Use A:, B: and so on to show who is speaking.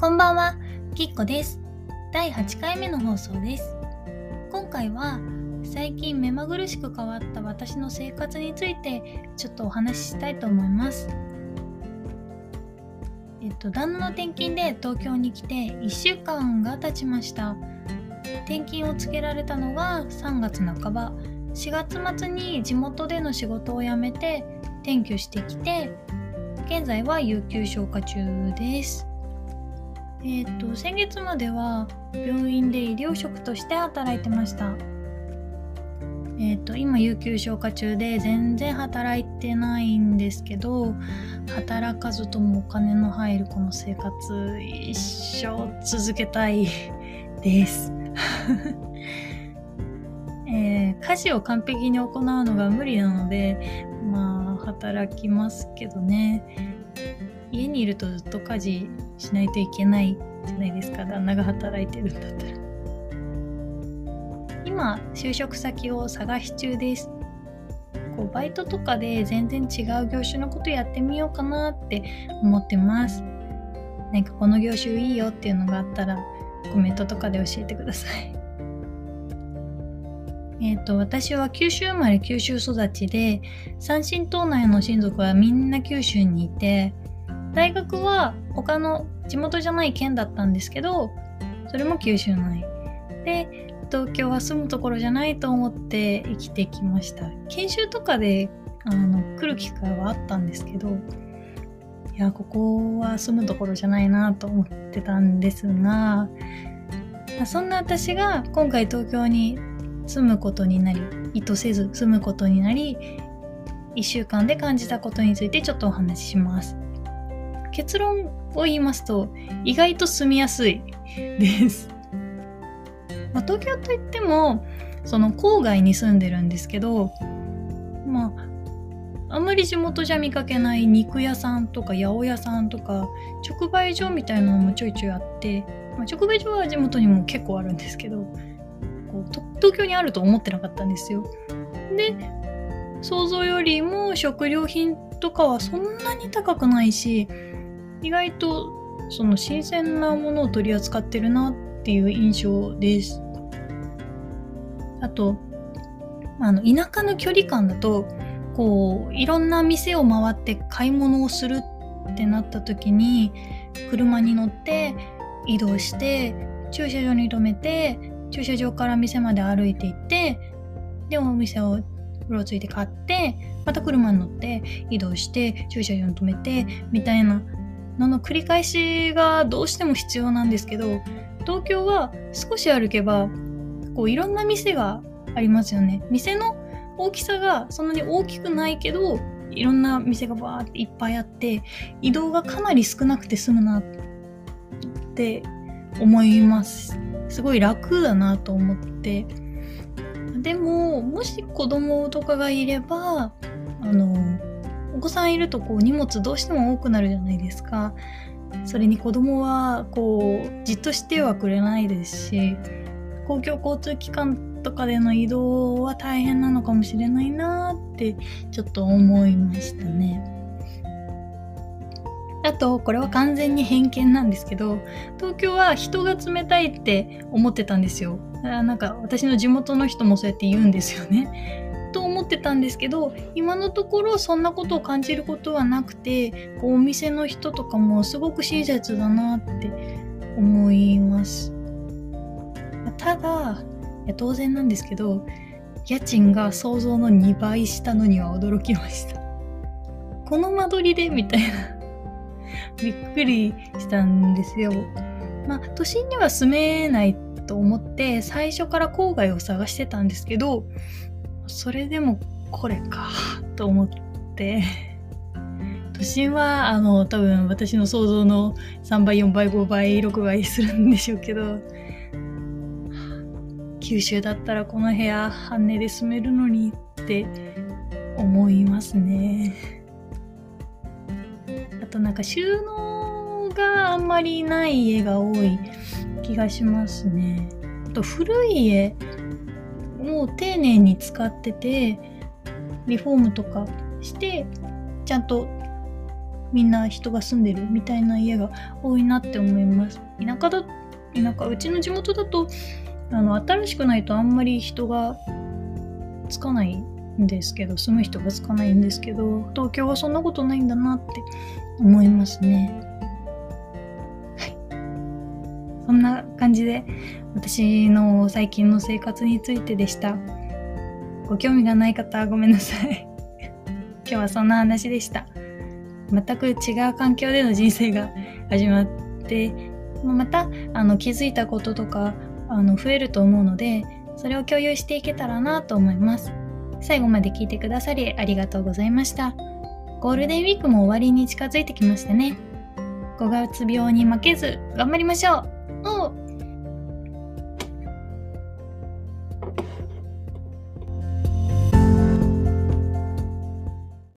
A: こんばんは、きっこです。第8回目の放送です。今回は最近目まぐるしく変わった私の生活についてちょっとお話ししたいと思います。えっと、旦那の転勤で東京に来て1週間が経ちました。転勤をつけられたのが3月半ば。4月末に地元での仕事を辞めて転居してきて現在は有給消化中です。えっ、ー、と先月までは病院で医療職として働いてました。えっ、ー、と今有給消化中で全然働いてないんですけど働かずともお金の入るこの生活一生続けたい です。えー、家事を完璧に行うのが無理なのでまあ働きますけどね家にいるとずっと家事しないといけないじゃないですか。旦那が働いてるんだったら。今就職先を探し中です。こうバイトとかで全然違う業種のことやってみようかなって思ってます。なんかこの業種いいよっていうのがあったらコメントとかで教えてください。えっ、と、私は九州生まれ九州育ちで、三神島内の親族はみんな九州にいて、大学は他の地元じゃない県だったんですけど、それも九州内。で、東京は住むところじゃないと思って生きてきました。研修とかであの来る機会はあったんですけど、いや、ここは住むところじゃないなと思ってたんですが、そんな私が今回東京に住むことになり、意図せず住むことになり、1週間で感じたことについてちょっとお話しします。結論を言いますと、意外と住みやすいです。まあ、東京といっても、その郊外に住んでるんですけど、まあ、あんまり地元じゃ見かけない肉屋さんとか八百屋さんとか直売所みたいなのもちょいちょいあって、まあ、直売所は地元にも結構あるんですけどこう東京にあると思ってなかったんですよ。で想像よりも食料品とかはそんなに高くないし意外とその新鮮なものを取り扱ってるなっていう印象です。あと、あの、田舎の距離感だと、こう、いろんな店を回って買い物をするってなった時に、車に乗って移動して、駐車場に停めて、駐車場から店まで歩いて行って、で、お店をうろついて買って、また車に乗って移動して駐車場に停めて、みたいなの繰り返しがどうしても必要なんですけど東京は少し歩けばこういろんな店がありますよね。店の大きさがそんなに大きくないけどいろんな店がバーっていっぱいあって移動がかなり少なくて済むなって思います。すごい楽だなと思って。でももし子供とかがいればあのお子さんいるとこう荷物どうしても多くなるじゃないですか。それに子供はこうじっとしてはくれないですし公共交通機関とかでの移動は大変なのかもしれないなってちょっと思いましたね。あとこれは完全に偏見なんですけど東京は人が冷たいって思ってたんですよ。なんか私の地元の人もそうやって言うんですよね。ってたんですけど今のところそんなことを感じることはなくてこうお店の人とかもすごく親切だなって思います。ただ当然なんですけど家賃が想像の2倍したのには驚きました。この間取りでみたいな。びっくりしたんですよ。まあ都心には住めないと思って最初から郊外を探してたんですけどそれでもこれか と思って。都心はあの多分私の想像の3倍4倍5倍6倍するんでしょうけど 九州だったらこの部屋半値で住めるのにって思いますね。あとなんか収納があんまりない家が多い気がしますね。あと古い家を丁寧に使っててリフォームとかしてちゃんとみんな人が住んでるみたいな家が多いなって思います。田舎だ田舎うちの地元だとあの新しくないとあんまり人がつかないんですけど住む人がつかないんですけど東京はそんなことないんだなって思いますね。はいそんな感じで私の最近の生活についてでした。ご興味がない方ごめんなさい。今日はそんな話でした。全く違う環境での人生が始まってまたあの気づいたこととかあの増えると思うのでそれを共有していけたらなと思います。最後まで聞いてくださりありがとうございました。ゴールデンウィークも終わりに近づいてきましたね。5月病に負けず頑張りましょう。Oh,